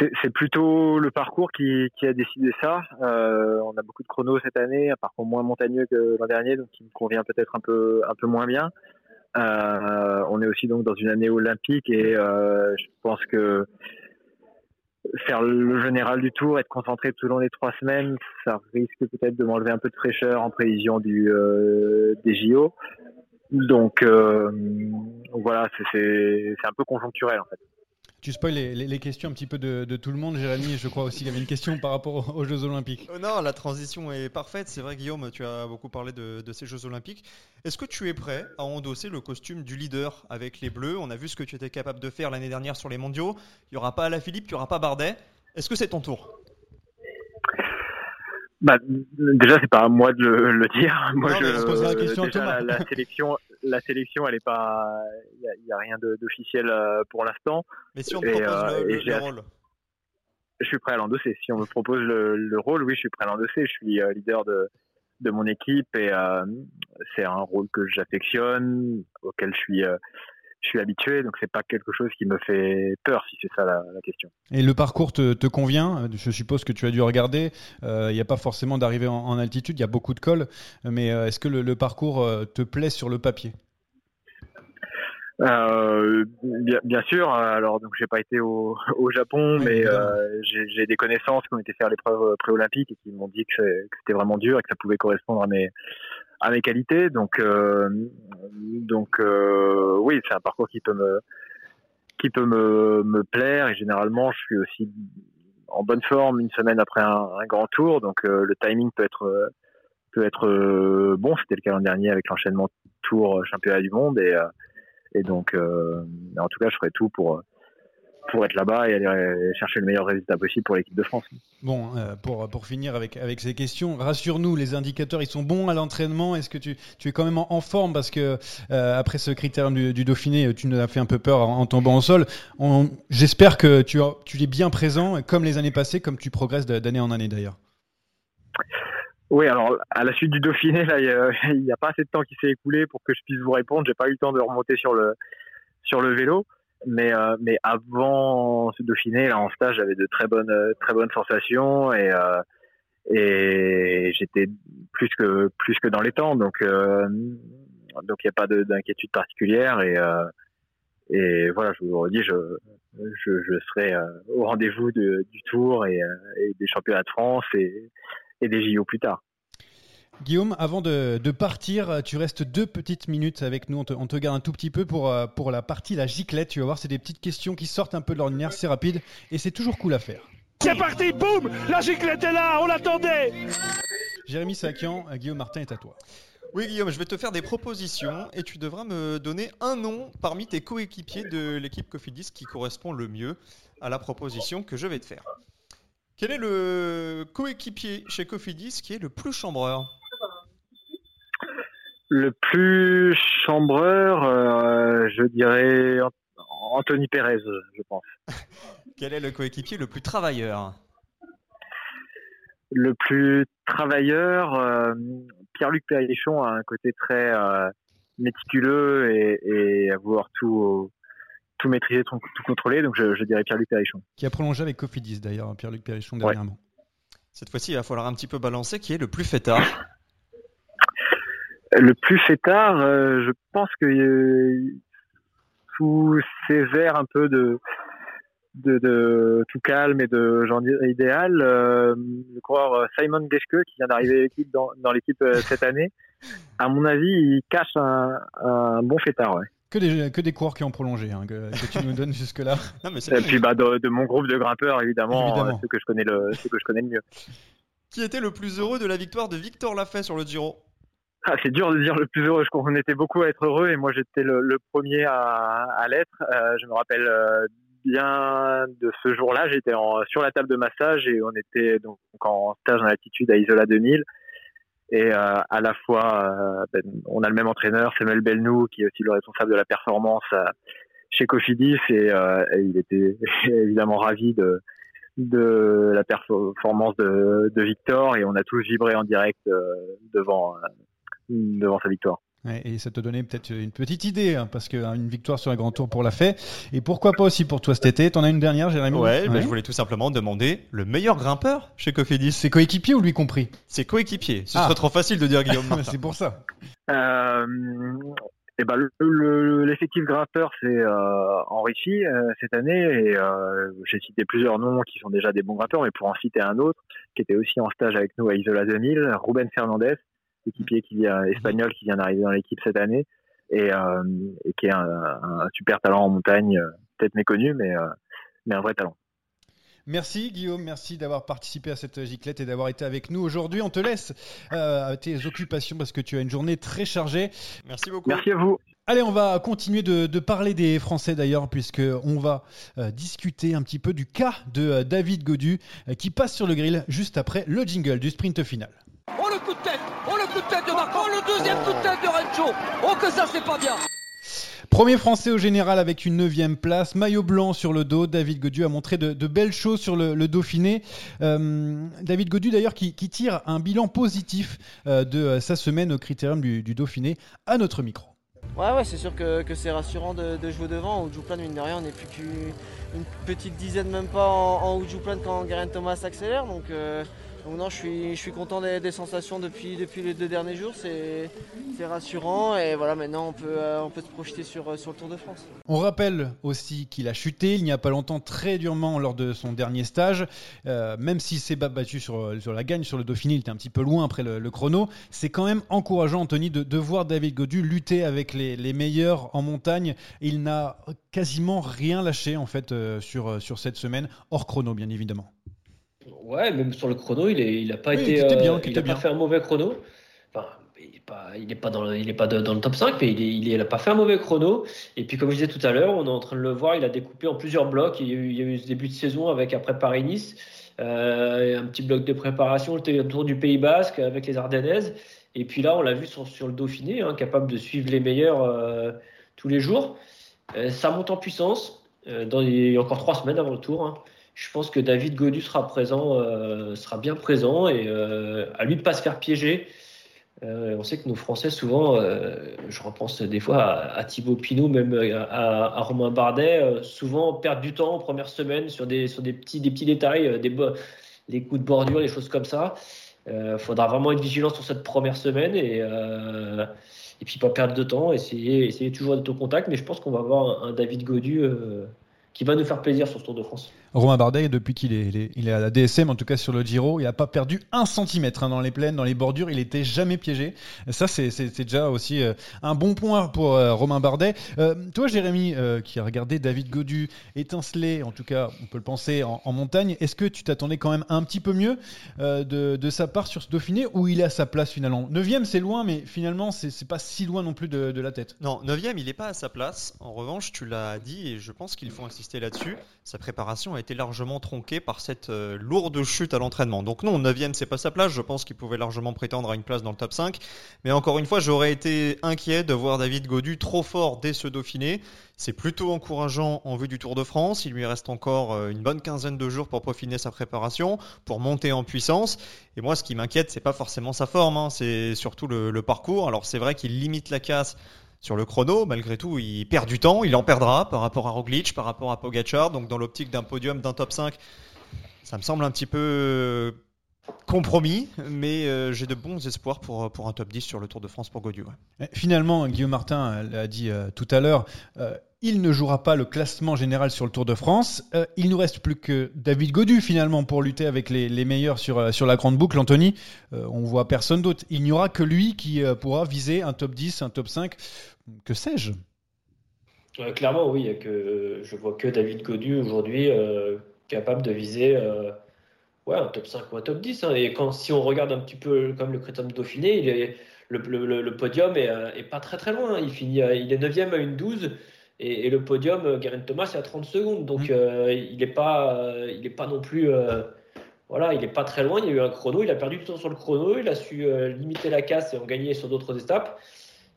C'est plutôt le parcours qui, a décidé ça. Euh, on a beaucoup de chronos cette année, un parcours moins montagneux que l'an dernier, donc qui me convient peut-être un peu un peu moins bien. on est aussi donc dans une année olympique et je pense que faire le général du tour, être concentré tout au long des trois semaines, ça risque peut-être de m'enlever un peu de fraîcheur en prévision du euh, des JO. Donc euh, voilà, c'est un peu conjoncturel en fait. Tu spoil les, questions un petit peu de, tout le monde. Jérémy, je crois aussi qu'il y avait une question par rapport aux Jeux Olympiques. Euh, non, la transition est parfaite. C'est vrai, Guillaume, tu as beaucoup parlé de, ces Jeux Olympiques. Est-ce que tu es prêt à endosser le costume du leader avec les Bleus? On a vu ce que tu étais capable de faire l'année dernière sur les mondiaux. Il n'y aura pas Philippe, il n'y aura pas Bardet. Est-ce que c'est ton tour? Bah, déjà, c'est pas à moi de le, dire. Moi, je, la, question déjà, la, sélection, la sélection, elle est pas, il y, a rien d'officiel euh, pour l'instant. Mais si on te propose euh, le, rôle, je suis prêt à l'endosser. Si on me propose le, rôle, oui, je suis prêt à l'endosser. Je suis euh, leader de de mon équipe et c'est un rôle que j'affectionne, auquel je suis je suis habitué, donc c'est pas quelque chose qui me fait peur, si c'est ça la, question. Et le parcours te, convient? Je suppose que tu as dû regarder. Euh, il n'y a pas forcément d'arrivée en, altitude, il y a beaucoup de cols, mais euh, est-ce que le, parcours euh, te plaît sur le papier? Bien, sûr. Alors donc j'ai pas été au, Japon, mais j'ai des connaissances qui ont été faire l'épreuve pré-olympique et qui m'ont dit que c'était vraiment dur et que ça pouvait correspondre à mes à mes qualités. Donc, euh, donc euh, oui, c'est un parcours qui peut me qui peut me, me plaire et généralement je suis aussi en bonne forme une semaine après un, grand tour, donc euh, le timing peut être peut être bon. C'était le cas l'an dernier avec l'enchaînement tour championnat du monde et et donc en tout cas je ferai tout pour pour être là-bas et aller chercher le meilleur résultat possible pour l'équipe de France. Bon, euh, pour, pour finir avec, avec ces questions, rassure-nous, les indicateurs, ils sont bons à l'entraînement. Est-ce que tu, tu es quand même en, forme Parce que euh, après ce critère du, du, Dauphiné, tu nous as fait un peu peur en, en tombant au sol. J'espère que tu, tu es bien présent, comme les années passées, comme tu progresses d'année en année d'ailleurs. Oui, alors à la suite du Dauphiné, là, il n'y a, a, pas assez de temps qui s'est écoulé pour que je puisse vous répondre. J'ai pas eu le temps de remonter sur le sur le vélo mais euh, mais avant ce Dauphiné là en stage j'avais de très bonnes très bonnes sensations et euh, et j'étais plus que plus que dans les temps donc euh, donc il n'y a pas d'inquiétude particulière et euh, et voilà je vous redis je je, je serai euh, au rendez-vous du Tour et, et, des championnats de France et, et des JO plus tard. Guillaume, avant de, de, partir, tu restes deux petites minutes avec nous. On te, on te, garde un tout petit peu pour, euh, pour la partie la giclette. Tu vas voir, c'est des petites questions qui sortent un peu de l'ordinaire, c'est rapide et c'est toujours cool à faire. C'est parti, boum La giclette est là, on l'attendait Jérémy Sakian, Guillaume Martin est à toi. Oui Guillaume, je vais te faire des propositions et tu devras me donner un nom parmi tes coéquipiers de l'équipe Cofidis qui correspond le mieux à la proposition que je vais te faire. Quel est le coéquipier chez Cofidis qui est le plus chambreur? Le plus chambreur, euh, je dirais Anthony Pérez, je pense. Quel est le coéquipier le plus travailleur? Le plus travailleur, euh, Pierre-Luc Perrichon a un côté très euh, méticuleux et, et, à vouloir tout, tout maîtriser, tout, tout contrôler. Donc je, je dirais Pierre-Luc Perrichon. Qui a prolongé avec Cofidis d'ailleurs, Pierre-Luc Perrichon dernièrement. Ouais. Cette fois-ci, il va falloir un petit peu balancer. Qui est le plus fêtard le plus fêtard, euh, je pense que euh, tous ces airs un peu de, de, de, tout calme et de genre idéal, euh, je crois Simon Geschke qui vient d'arriver dans, dans l'équipe cette année, à mon avis, il cache un, un bon fêtard. Ouais. Que des, que des coureurs qui ont prolongé, hein, que, que, tu nous donnes jusque-là. Et puis bah, de, de, mon groupe de grimpeurs, évidemment, évidemment. ceux, que je connais le, ceux que je connais le mieux. Qui était le plus heureux de la victoire de Victor Lafay sur le Giro? Ah, c'est dur de dire le plus heureux. Je qu'on était beaucoup à être heureux et moi j'étais le, le, premier à, à l'être. Euh, je me rappelle euh, bien de ce jour-là. J'étais sur la table de massage et on était donc en stage en altitude à Isola 2000. Et euh, à la fois, euh, ben, on a le même entraîneur, Samuel Belnou, qui est aussi le responsable de la performance chez Cofidis, et, et, il était évidemment ravi de, de la performance de, de Victor, et on a tous vibré en direct devant devant sa victoire. Et ça te donnait peut-être une petite idée, hein, parce qu'une hein, victoire sur un grand tour pour la fait. Et pourquoi pas aussi pour toi cet été? T'en as une dernière, Jérémy? Ouais, ouais. Ben, je voulais tout simplement demander le meilleur grimpeur chez Cofidis. C'est coéquipier ou lui compris? C'est coéquipier. Ce ah. serait trop facile de dire Guillaume Martin. c'est pour ça. Euh, et ben, l'effectif le, le, grimpeur s'est euh, enrichi euh, cette année et euh, j'ai cité plusieurs noms qui sont déjà des bons grimpeurs, mais pour en citer un autre qui était aussi en stage avec nous à Isola 2000, Ruben Fernandez équipier qui vient mhm. espagnol qui vient d'arriver dans l'équipe cette année et, euh, et qui est un, un, super talent en montagne, euh, peut-être méconnu, mais, euh, mais un vrai talent. Merci Guillaume, merci d'avoir participé à cette giclette et d'avoir été avec nous aujourd'hui. On te laisse euh, à tes occupations parce que tu as une journée très chargée. Merci beaucoup. Merci à vous. Allez, on va continuer de, de parler des Français d'ailleurs, puisque on va euh, discuter un petit peu du cas de euh, David Godu, qui passe sur le grill juste après le jingle du sprint final. Oh le coup de tête Oh le coup de tête de Marco Oh le deuxième coup de tête de Rencho Oh que ça c'est pas bien Premier français au général avec une neuvième place, maillot blanc sur le dos. David Godu a montré de, de belles choses sur le, le Dauphiné. Euh, David Godu d'ailleurs qui, qui, tire un bilan positif euh, de sa semaine au critérium du, du, Dauphiné à notre micro. Ouais, ouais, c'est sûr que, que c'est rassurant de, de, jouer devant. Au Jouplan, mine de rien, on n'est plus qu'une petite dizaine, même pas en, en Jouplan quand Garen Thomas accélère. Donc, euh, non, je suis, je suis content des, sensations depuis, depuis les deux derniers jours. C'est rassurant et voilà, maintenant on peut, euh, on peut se projeter sur, euh, sur le Tour de France. On rappelle aussi qu'il a chuté il n'y a pas longtemps très durement lors de son dernier stage. Euh, même s'il s'est battu sur, sur la gagne sur le Dauphiné, il était un petit peu loin après le, chrono. C'est quand même encourageant, Anthony, de, de, voir David Godu lutter avec les, les meilleurs en montagne. Il n'a quasiment rien lâché en fait sur, sur cette semaine, hors chrono bien évidemment. Ouais, même sur le chrono, il n'a il a pas, oui, été, bien, euh, il a bien. pas fait un mauvais chrono. Enfin, il n'est pas, il est pas, dans, le, il est pas dans le top 5, mais il n'a pas fait un mauvais chrono. Et puis, comme je disais tout à l'heure, on est en train de le voir, il a découpé en plusieurs blocs. Il y a eu, il y a eu ce début de saison avec après Paris-Nice, euh, un petit bloc de préparation autour du Pays Basque avec les Ardennaises. Et puis là, on l'a vu sur, sur, le Dauphiné, hein, capable de suivre les meilleurs euh, tous les jours. Euh, ça monte en puissance. Dans, il y a encore trois semaines avant le tour. Hein. Je pense que David Godu sera présent, euh, sera bien présent et à lui de pas se faire piéger. on sait que nos Français, souvent, je repense des fois à, Thibaut Pinot, même à, à Romain Bardet, souvent perdent du temps en première semaine sur des, sur des, petits, des petits détails, des, des coups de bordure, des choses comme ça. Il faudra vraiment être vigilant sur cette première semaine et et puis pas perdre de temps, essayer, essayer toujours d'être au contact. Mais je pense qu'on va avoir un, David Godu euh, qui va nous faire plaisir sur ce Tour de France. Romain Bardet, depuis qu'il est, il est, à la DSM, en tout cas sur le Giro, il n'a pas perdu un centimètre hein, dans les plaines, dans les bordures, il n'était jamais piégé. Ça, c'est déjà aussi euh, un bon point pour euh, Romain Bardet. Euh, toi, Jérémy, qui a regardé David Godu étinceler, en tout cas, on peut le penser, en, montagne, est-ce que tu t'attendais quand même un petit peu mieux de, de, sa part sur ce Dauphiné, ou il est à sa place finalement? Neuvième, c'est loin, mais finalement, c'est pas si loin non plus de, la tête. Non, neuvième, il n'est pas à sa place. En revanche, tu l'as dit, et je pense qu'il faut insister là-dessus, sa préparation a été largement tronqué par cette euh, lourde chute à l'entraînement. Donc non, 9ème c'est pas sa place, je pense qu'il pouvait largement prétendre à une place dans le top 5. Mais encore une fois, j'aurais été inquiet de voir David Godu trop fort dès ce Dauphiné. C'est plutôt encourageant en vue du Tour de France. Il lui reste encore euh, une bonne quinzaine de jours pour peaufiner sa préparation, pour monter en puissance. Et moi, ce qui m'inquiète, c'est pas forcément sa forme, hein. c'est surtout le parcours. Alors c'est vrai qu'il limite la casse sur le chrono, malgré tout, il perd du temps, il en perdra par rapport à Roglic, par rapport à Pogacar. Donc dans l'optique d'un podium, d'un top 5, ça me semble un petit peu euh, compromis, mais euh, j'ai de bons espoirs pour, pour un top 10 sur le Tour de France pour Godieu. Finalement, Guillaume Martin l'a dit euh, tout à l'heure, il ne jouera pas le classement général sur le Tour de France. Euh, il nous reste plus que David Godu finalement pour lutter avec les, meilleurs sur, euh, sur la grande boucle. Anthony, euh, on voit personne d'autre. Il n'y aura que lui qui pourra viser un top 10, un top 5. Que sais-je? Clairement, oui. Que, je vois que David Godu aujourd'hui capable de viser ouais, un top 5 ou un top 10. Hein. Et quand, si on regarde un petit peu comme le Crétin de Dauphiné, il est, le, podium est, pas très très loin. Il, finit, il est 9 à une 12. Et, le podium, euh, Garen Thomas, c'est à 30 secondes. Donc, mm. euh, il n'est pas, euh, il est pas non plus. voilà, il n'est pas très loin. Il y a eu un chrono. Il a perdu du temps sur le chrono. Il a su limiter la casse et en gagner sur d'autres étapes.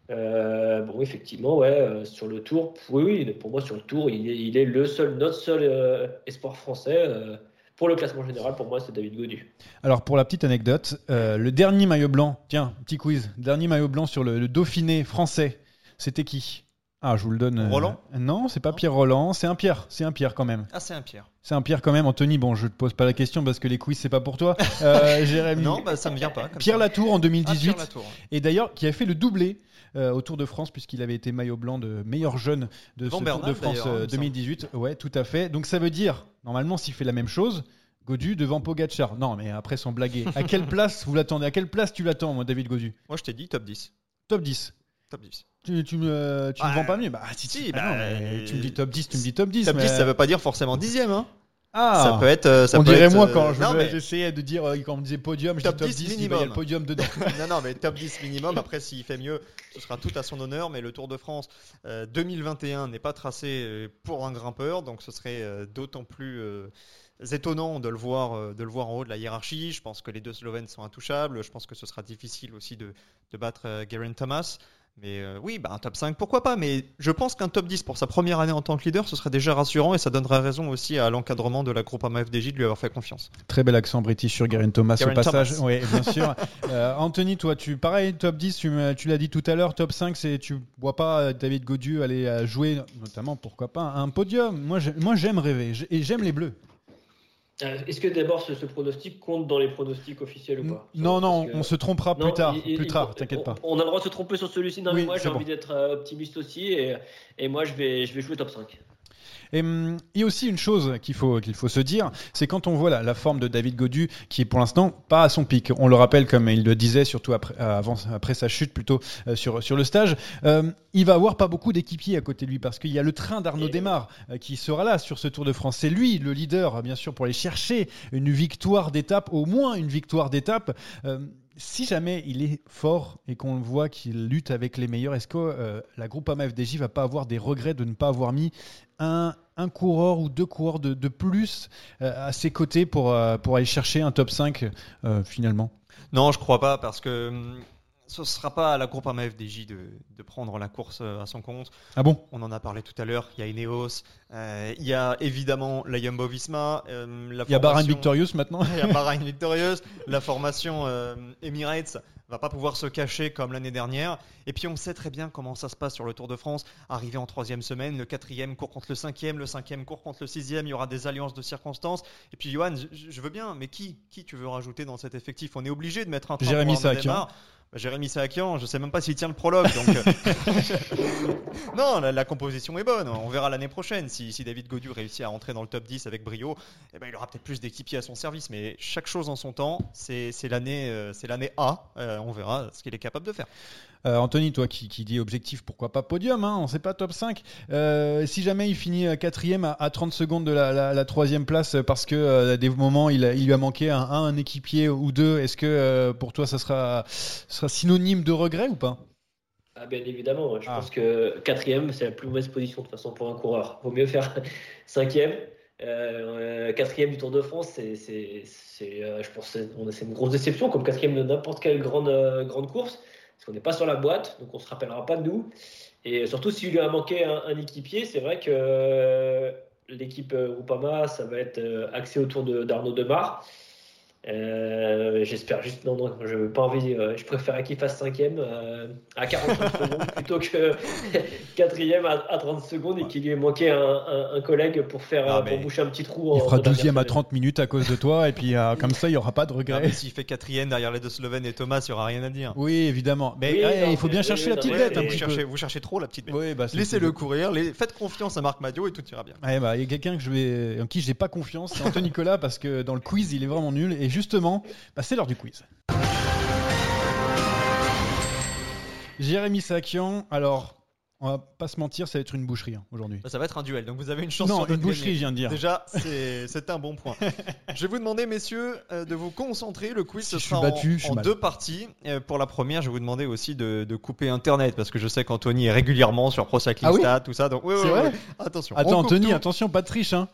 Bon, effectivement, ouais, sur le tour, oui, pour moi, sur le tour, il est, le seul, notre seul espoir français. pour le classement général, pour moi, c'est David Godu. Alors, pour la petite anecdote, le dernier maillot blanc, tiens, petit quiz, dernier maillot blanc sur le Dauphiné français, c'était qui? Ah, je vous le donne. Euh, Roland Non, c'est pas Pierre Roland, c'est un Pierre, c'est un Pierre quand même. Ah, c'est un Pierre. C'est un Pierre quand même, Anthony. Bon, je te pose pas la question parce que les quiz c'est pas pour toi. Euh, Jérémy. non, bah, ça me vient pas. Pierre Latour en 2018. Ah, Latour. Et d'ailleurs, qui a fait le doublé euh, au Tour de France puisqu'il avait été maillot blanc de meilleur jeune de ce Tour de France 2018. Ouais, tout à fait. Donc ça veut dire, normalement, s'il fait la même chose, Godu devant Pogacar. Non, mais après sans blaguer. À quelle place vous l'attendez? À quelle place tu l'attends, moi, David Godu? Moi, je t'ai dit top 10. Top 10. Top 10. Tu, tu, me, tu me vends pas mieux Bah, si, si, bah, tu me dis top 10, tu me dis top 10. Top 10, ça veut pas dire forcément dixième. Hein. Ah, ça peut être. Euh, ça on peut dirait être, moi quand euh, j'essayais de dire, euh, quand on me disait podium, je top dis top 10, 10 minimum. il y a le podium dedans. non, non, mais top 10 minimum. Après, s'il fait mieux, ce sera tout à son honneur. Mais le Tour de France 2021 n'est pas tracé pour un grimpeur, donc ce serait d'autant plus étonnant de le voir de le voir en haut de la hiérarchie. Je pense que les deux Slovènes sont intouchables. Je pense que ce sera difficile aussi de, de battre Geraint Thomas. Mais euh, oui, bah, un top 5, pourquoi pas Mais je pense qu'un top 10 pour sa première année en tant que leader, ce serait déjà rassurant et ça donnerait raison aussi à l'encadrement de la groupe FDJ de lui avoir fait confiance. Très bel accent british sur Garen Thomas au passage. Oui, bien sûr. Euh, Anthony, toi, tu pareil, top 10, tu, tu l'as dit tout à l'heure, top 5, c'est tu vois pas David Godieu aller jouer, notamment, pourquoi pas, un podium. Moi, j'aime rêver et j'aime les Bleus. Euh, est-ce que d'abord ce, pronostic compte dans les pronostics officiels ou pas? Non, non, on se trompera plus tard. plus tard, t'inquiète pas. On a le droit de se tromper sur celui-ci. Non, mais moi j'ai envie d'être euh, optimiste aussi et, et, moi je vais, je vais jouer top 5. Et hum, il y a aussi une chose qu'il faut, qu'il faut se dire, c'est quand on voit la, forme de David Godu, qui est pour l'instant pas à son pic. On le rappelle, comme il le disait, surtout après, euh, avant, après sa chute plutôt euh, sur, sur le stage, euh, il va avoir pas beaucoup d'équipiers à côté de lui parce qu'il y a le train d'Arnaud Desmar qui sera là sur ce Tour de France. C'est lui le leader, bien sûr, pour aller chercher une victoire d'étape, au moins une victoire d'étape si jamais il est fort et qu'on voit qu'il lutte avec les meilleurs, est-ce que euh, la Groupama FDJ va pas avoir des regrets de ne pas avoir mis un, coureur ou deux coureurs de, plus euh, à ses côtés pour, euh, pour aller chercher un top 5 euh, finalement? Non, je crois pas parce que ce sera pas à la Groupama FDJ de, de prendre la course euh, à son compte. Ah bon? On en a parlé tout à l'heure. Il y a Ineos, euh, il y a évidemment la Jumbo Visma, euh, la Il y a Bahrain formation- Victorious maintenant Il y a Bahrain Victorious, la formation euh, Emirates va pas pouvoir se cacher comme l'année dernière. Et puis on sait très bien comment ça se passe sur le Tour de France. Arrivé en troisième semaine, le quatrième court contre le cinquième, le cinquième court contre le sixième. Il y aura des alliances de circonstances. Et puis Johan, je, je veux bien, mais qui, qui tu veux rajouter dans cet effectif? On est obligé de mettre un Jérémy Sakian. Bah, Jérémy Sakian, je sais même pas s'il tient le prologue. Donc euh, non, la, la composition est bonne. On verra l'année prochaine si, si David Godu réussit à rentrer dans le top 10 avec brio. Eh ben, il aura peut-être plus d'équipiers à son service. Mais chaque chose en son temps, c'est l'année euh, l'année A. Euh, on verra ce qu'il est capable de faire. Euh, Anthony, toi qui, qui dis objectif, pourquoi pas podium hein, On sait pas top 5. Euh, si jamais il finit euh, quatrième à, à 30 secondes de la, troisième place parce que euh, à des moments il, lui a manqué un, un, un équipier ou deux, est-ce que pour toi ça sera, sera synonyme de regret ou pas? Ah, bien évidemment, je pense que quatrième, c'est la plus mauvaise position de toute façon pour un coureur. Vaut mieux faire cinquième. Euh, quatrième du Tour de France, c'est, c'est, c'est, euh, je pense, c'est, on- c'est une grosse déception, comme quatrième de n'importe quelle grande, euh, grande course, qu'on n'est pas sur la boîte, donc on se rappellera pas de nous. Et surtout, s'il lui a manqué un, équipier, c'est vrai que euh, l'équipe euh, Groupama, ça va être euh, axé autour de, d'Arnaud Demar. Euh, j'espère juste, non, non, je n'ai pas envie, euh, je préfère qu'il fasse cinquième euh, à 45 secondes plutôt que quatrième à, à 30 secondes et qu'il lui ait manqué un, un- un collègue pour faire euh, pour boucher un petit trou. Il en- fera en dernière 12e à semaine. 30 minutes à cause de toi et puis euh, comme ça il n'y aura pas de regret. S'il fait quatrième derrière les deux Slovènes et Thomas, il n'y aura rien à dire. Oui, évidemment. Mais Oui, ouais, non, il faut bien mais- chercher la petite bête vous, cherchez, peu. vous cherchez trop la petite bête. Oui, bah, Laissez-le courir, les- faites confiance à Marc Madio et tout ira bien. Ouais, bah, il y a quelqu'un que je vais, en qui j'ai pas confiance, c'est Anthony Nicolas parce que dans le quiz il est vraiment nul et justement, bah, c'est l'heure du quiz. Jérémy Sakian, alors on va pas se mentir, ça va être une boucherie hein, aujourd'hui. Bah, Ça va être un duel, donc vous avez une chance Non, sur une boucherie, gagner. je viens de dire. Déjà, c'est un bon point. je vais vous demander, messieurs, euh, de vous concentrer. Le quiz Si sera en- battu, en, deux parties. Euh, pour la première, je vais vous demander aussi de, de couper Internet parce que je sais qu'Anthony est régulièrement sur Pro Cycling Ah oui tout ça. Donc, oui, oui, vrai. Attention. on Attends Anthony, tout. attention, pas de triche hein.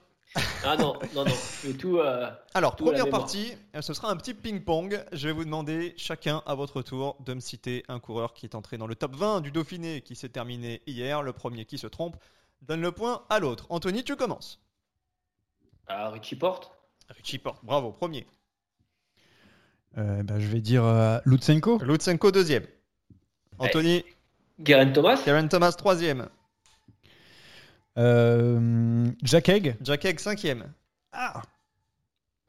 Ah non, non, non, tout. euh, Alors, tout première partie, euh, ce sera un petit ping-pong. Je vais vous demander chacun à votre tour de me citer un coureur qui est entré dans le top 20 du Dauphiné qui s'est terminé hier. Le premier qui se trompe donne le point à l'autre. Anthony, tu commences. Ah, Richie Porte? Richie Porte, bravo, premier. Euh, bah, je vais dire euh, Lutsenko. Lutsenko, deuxième. Anthony, Garen Thomas? Karen Thomas, troisième. Euh, Jack Egg. Jack Egg, cinquième. Ah,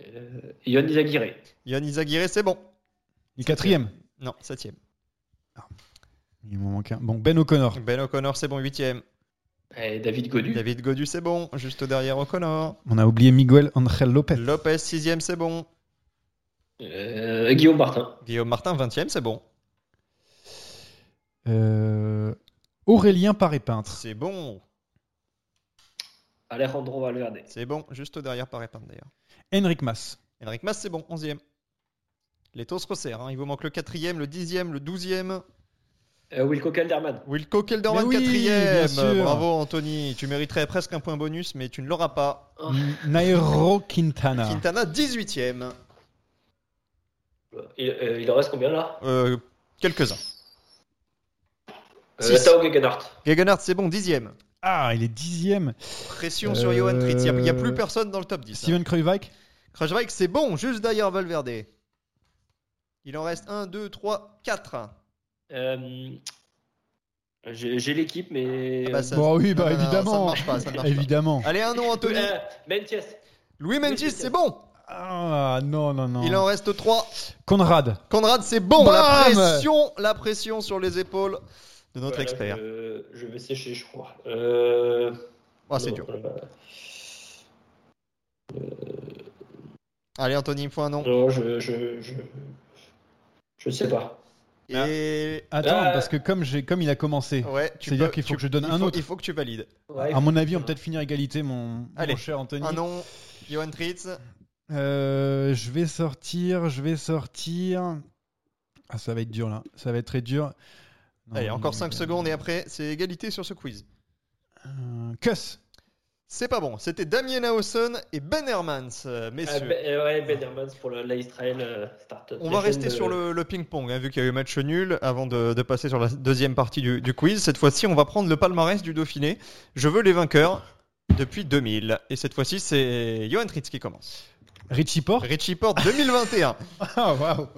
euh, Yon. Yann Izaguirre, c'est bon. il est quatrième. Non, septième. Il m'en manque un. Bon, Ben O'Connor. Ben O'Connor, c'est bon, huitième. Et David Godu. David Godu, c'est bon, juste derrière O'Connor. On a oublié Miguel Angel Lopez. Lopez, sixième, c'est bon. Euh, Guillaume Martin. Guillaume Martin, vingtième, c'est bon. Euh, Aurélien Paré-Peintre. C'est bon. Alejandro Valverde. C'est bon, juste derrière Paré-Pin d'ailleurs. Henrik Mas. Henrik Mas, c'est bon, onzième. Les taux se resserrent. hein. Il vous manque le quatrième, le dixième, le douzième. Euh, Wilco Kelderman. Wilco Kelderman, oui, quatrième. bien sûr. Bravo Anthony. Tu mériterais presque un point bonus, mais tu ne l'auras pas. N- Nairo Quintana. Quintana, 18ème. Il, euh, il en reste combien là? Euh, Quelques-uns. euh. Tao Gegenhardt. Gegenhardt, c'est bon, dixième. Ah, il est dixième. Pression sur Johan Tritz. Il n'y a, Euh, plus personne dans le top 10. hein. Steven Kruijwijk. Kruijswijk, c'est bon, juste derrière Valverde. Il en reste 1, 2, 3, 4. Euh, J'ai l'équipe, mais. Ah bah, ça- Bon, oui, bah non, non, évidemment. ça ne marche pas, ça marche pas. évidemment. Allez, un nom, Anthony. Euh, Mentiès. Louis Mentis, c'est bon. Ah, non, non, non. Il en reste 3. Conrad. Conrad, c'est bon. La pression, la pression sur les épaules de notre Voilà, expert. Je, je vais sécher, je crois. Euh, Ah, c'est non, dur. euh, Allez, Anthony, il me faut un nom. non, je, je, je, je sais pas. Et. Attends, Ah. parce que comme, j'ai, comme il a commencé, Ouais, tu c'est-à dire peux- qu'il faut tu- que je donne un faut- autre. Il faut que tu valides. Ouais, à mon avis, on peut peut-être finir égalité, mon, Allez, mon cher Anthony. Un nom, Johan Tritz. Euh, je vais sortir, je vais sortir. Ah, ça va être dur là. Ça va être très dur. Non, Allez, encore non, 5 secondes et après, c'est égalité sur ce quiz. euh, Kuss. C'est pas bon. C'était Damien Hawson et Ben Hermans, euh, Ah, messieurs. ben, euh, ouais, Ben Hermans pour le- l'Israël euh, Start. On va rester sur le, le ping-pong, hein, vu qu'il y a eu match nul, avant de, de passer sur la deuxième partie du, du quiz. Cette fois-ci, on va prendre le palmarès du Dauphiné. Je veux les vainqueurs depuis 2000. Et cette fois-ci, c'est Johan Tritz qui commence. Richie Port. Richie Port 2021. Ah, waouh.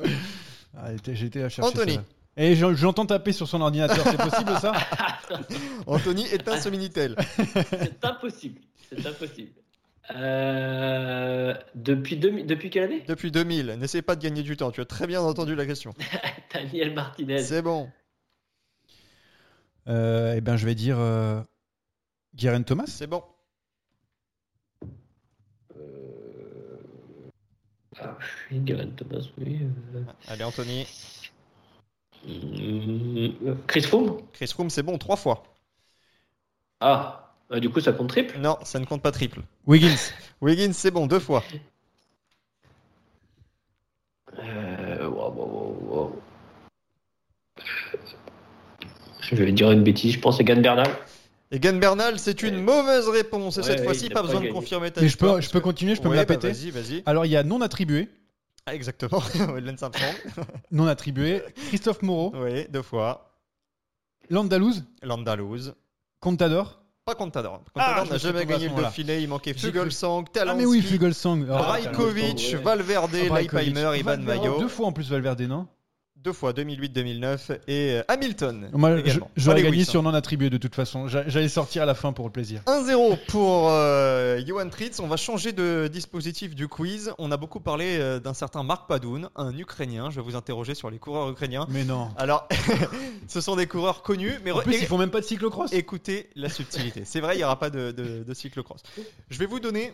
Ah, j'étais- J'étais à chercher. Anthony. celle-là. Et j'en- j'entends taper sur son ordinateur. C'est possible ça? Anthony éteint ce Minitel. C'est impossible. C'est impossible. Euh, depuis, 2000 depuis quelle année? Depuis 2000. N'essaie pas de gagner du temps. Tu as très bien entendu la question. Daniel Martinez. C'est bon. euh, Eh bien, je vais dire euh, Guerin Thomas. C'est bon. Ah, oui, Garen Thomas, oui. euh, Allez, Anthony. Euh, Chris Froome Chris Froome, c'est bon, trois fois. Ah, euh, du coup, ça compte triple? Non, ça ne compte pas triple. Wiggins. Wiggins, c'est bon, deux fois. Euh, wow, wow, wow, wow. Je vais dire une bêtise, je pense, c'est Gann Bernal. Egan Bernal, c'est une mauvaise réponse. Et Ouais, cette ouais, fois-ci, pas pas besoin de confirmer ta Mais je peux, je peux continuer, je peux me la bah, péter. Vas-y, vas-y. Alors, il y a non attribué. Ah, exactement. Non attribué. Christophe Moreau. oui, deux fois. Landalouse. Landalouse. Contador. Pas Contador. Ah, Contador n'a jamais gagné le. Dauphiné. Il manquait Fugelsang, Ah, Talansky, mais oui, Fugelsang. Oh, ouais. Valverde, Ah. Leipheimer, Ivan Mayo. Deux fois en plus Valverde, non? Deux fois, 2008-2009. Et euh, Hamilton. Moi, j'aurais gagné sur non attribué de toute façon. J'a- J'allais sortir à la fin pour le plaisir. 1-0 pour euh, Johan Tritz. On va changer de dispositif du quiz. On a beaucoup parlé euh, d'un certain Marc Padoun, un Ukrainien. Je vais vous interroger sur les coureurs ukrainiens. Mais non. Alors, ce sont des coureurs connus, mais En plus, ils font même pas de cyclocross. écoutez la subtilité. C'est vrai, il n'y aura pas de, de, de cyclocross. Je vais vous donner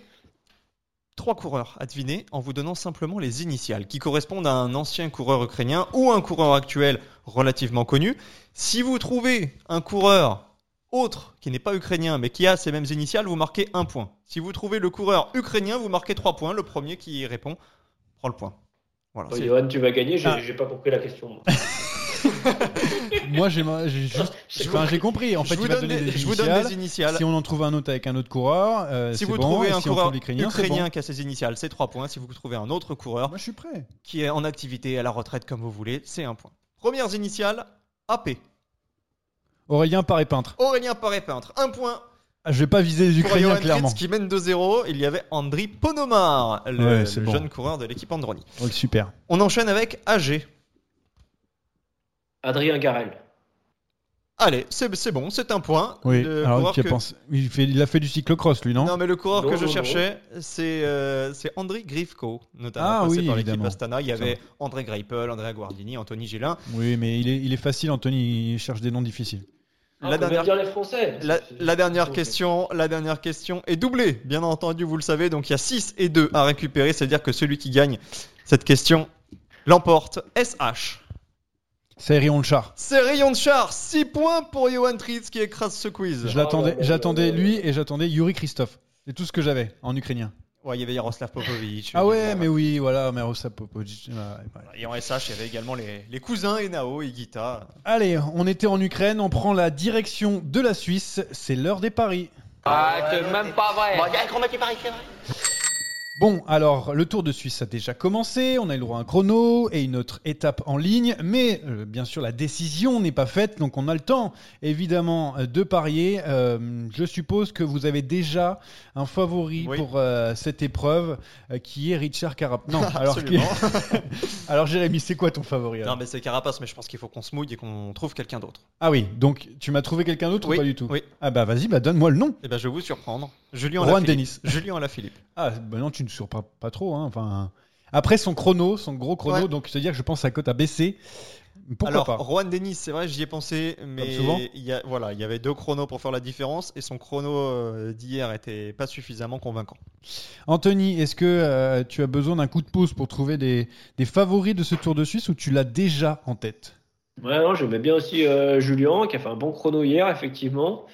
trois coureurs à deviner en vous donnant simplement les initiales qui correspondent à un ancien coureur ukrainien ou un coureur actuel relativement connu. Si vous trouvez un coureur autre qui n'est pas ukrainien mais qui a ces mêmes initiales, vous marquez un point. Si vous trouvez le coureur ukrainien, vous marquez trois points. Le premier qui y répond prend le point. Voilà, Oh, Johan, tu vas gagner, j'ai Ah. j'ai pas compris la question. moi. J'ai j'ai juste. Enfin, j'ai compris. En Je fait, vous il va donne donner des- des je vous donne des initiales. Si on en trouve un autre avec un autre coureur, euh, Si vous bon. trouvez un si coureur ukrainien bon. qui a ses initiales, c'est 3 points. Si vous trouvez un autre coureur Moi, je suis prêt. qui est en activité à la retraite comme vous voulez, c'est un point. Premières initiales, AP. Aurélien Paré peintre. Aurélien Paré-Peintre, un point Ah, je vais pas viser les Ukrainiens clairement. Fritz qui mène 2-0. Il y avait Andriy Ponomar, le, Ouais, c'est le bon. jeune coureur de l'équipe Androni. Oh, super. On enchaîne avec AG. Adrien Garel. Allez, c'est c'est bon, c'est un point. Oui. Le Alors, que- pensé- il, fait, il a fait du cyclocross, lui, non, Non, mais le coureur Non, que je non, cherchais, c'est euh, c'est André Grifko, notamment Ah passé oui, par l'équipe évidemment. Astana. Il y avait va. André Greipel, André Guardini, Anthony Gélin. Oui, mais il est, il est facile, Anthony. Il cherche des noms difficiles. Ah, La dernière- dire les Français. La, dernière question, la dernière question est doublée, bien entendu, vous le savez. Donc il y a 6 et 2 à récupérer, c'est-à-dire que celui qui gagne cette question l'emporte. SH. C'est Rion le char. C'est Rayon de char, 6 points pour Johan Tritz qui écrase ce quiz. Je l'attendais, là j'attendais lui et j'attendais Yuri Christophe. C'est tout ce que j'avais en ukrainien. Ouais, il y avait Yaroslav Popovic. Ah ouais, mais oui, voilà, Miroslav Popovic. ouais, ouais. Et en SH, il y avait également les, les cousins Enao et Gita. Allez, on était en Ukraine, on prend la direction de la Suisse. C'est l'heure des paris. Ah, c'est même pas vrai. Bon, il y a un grand mec qui parie, c'est vrai. Bon, alors le Tour de Suisse a déjà commencé, on a eu le droit à un chrono et une autre étape en ligne, mais euh, bien sûr la décision n'est pas faite, donc on a le temps évidemment euh, de parier. Euh, je suppose que vous avez déjà un favori Oui. pour euh, cette épreuve qui est Richard Carapaz. Non, alors, alors Jérémy, c'est quoi ton favori Non, mais c'est Carapace, mais je pense qu'il faut qu'on se mouille et qu'on trouve quelqu'un d'autre. Ah oui, donc tu m'as trouvé quelqu'un d'autre Oui, ou pas du tout? oui. Ah bah vas-y, bah donne-moi le nom. Et ben, je vais vous surprendre. Julien. Denis. Julien Alaphilippe. Ah bah non, tu ne surprends pas trop. Hein. Enfin, après son chrono, son gros chrono, Ouais. donc c'est-à-dire que je pense que sa cote a baissé. Pourquoi Alors, pas? Juan Denis, c'est vrai, j'y ai pensé, mais il y a, voilà, il y avait deux chronos pour faire la différence et son chrono euh, d'hier était pas suffisamment convaincant. Anthony, est-ce que euh, tu as besoin d'un coup de pouce pour trouver des, des favoris de ce Tour de Suisse ou tu l'as déjà en tête? Ouais, non, j'aimais bien aussi euh, Julien qui a fait un bon chrono hier, effectivement.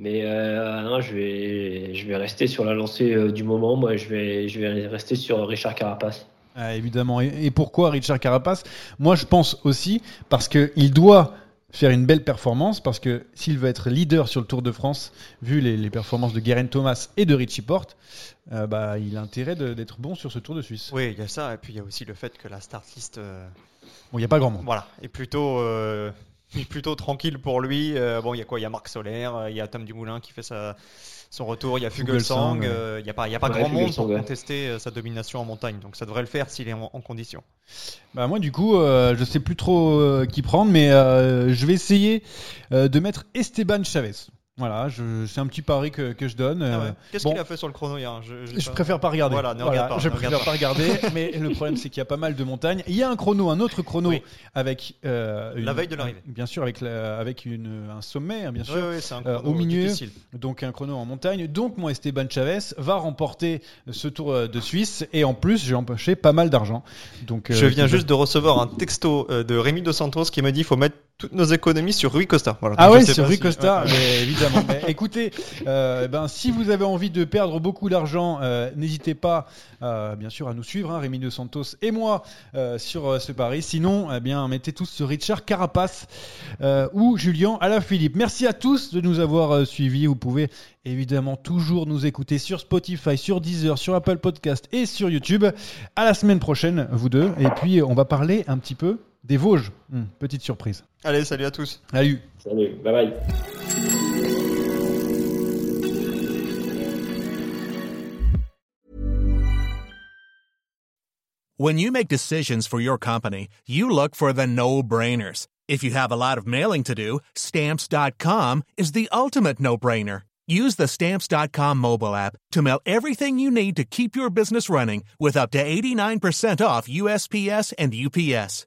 Mais euh, non, je vais, je vais rester sur la lancée euh, du moment. Moi, je vais, je vais rester sur Richard Carapace. Ah, évidemment. Et, et pourquoi Richard Carapace Moi, je pense aussi parce qu'il doit faire une belle performance parce que s'il veut être leader sur le Tour de France, vu les, les performances de Guerin Thomas et de Richie Porte, euh, bah, il a intérêt d'être bon sur ce Tour de Suisse. Oui, il y a ça, et puis il y a aussi le fait que la start list. euh, Bon, il n'y a pas grand monde. Voilà, est plutôt, euh, est plutôt tranquille pour lui. Euh, bon, il y a quoi? Il y a Marc Solaire, euh, il y a Tom Dumoulin qui fait sa, son retour, il y a Fugelsang. ouais. euh, Il n'y a pas, y a pas Ouais, grand monde pour contester sa domination en montagne. Donc ça devrait le faire s'il est en, en condition. Bah moi du coup euh, je sais plus trop qui prendre mais je vais essayer de mettre Esteban Chavez. Voilà, je- c'est un petit pari que, que je donne. Ah euh, ouais. Qu'est-ce bon, qu'il a fait sur le chrono hier Je, préfère pas regarder. Voilà, ne Voilà, regarde pas. je ne préfère regarde pas regarder, mais le problème c'est qu'il y a pas mal de montagnes. Il y a un chrono, un autre chrono Oui. avec euh, La veille de l'arrivée. Bien sûr, avec la- avec une, un sommet, hein, bien sûr, Oui, oui, c'est un euh, au milieu. difficile. Donc un chrono en montagne. Donc mon Esteban Chavez va remporter ce Tour euh, de Suisse et en plus j'ai empoché pas mal d'argent. Donc Je euh, viens juste de recevoir un texto de Rémi Dos Santos qui me dit qu'il faut mettre toutes nos économies sur Rui Costa. Voilà, Ah sais sur Rui si- Costa, ouais. mais évidemment. Mais écoutez, euh, ben, si vous avez envie de perdre beaucoup d'argent, euh, n'hésitez pas, euh, bien sûr, à nous suivre, hein, Rémi De Santos et moi, sur ce pari. Sinon, eh bien, mettez tous sur Richard Carapace ou Julien Alaphilippe. Merci à tous de nous avoir suivis. Vous pouvez évidemment toujours nous écouter sur Spotify, sur Deezer, sur Apple Podcast et sur YouTube. À la semaine prochaine, vous deux. Et puis, on va parler un petit peu des Vosges. Hum, petite surprise. Allez, salut à tous. Salut. Salut, bye bye. When you make decisions for your company, you look for the no brainers. If you have a lot of mailing to do, stamps.com is the ultimate no brainer. Use the stamps.com mobile app to mail everything you need to keep your business running with up to 89% off USPS and UPS.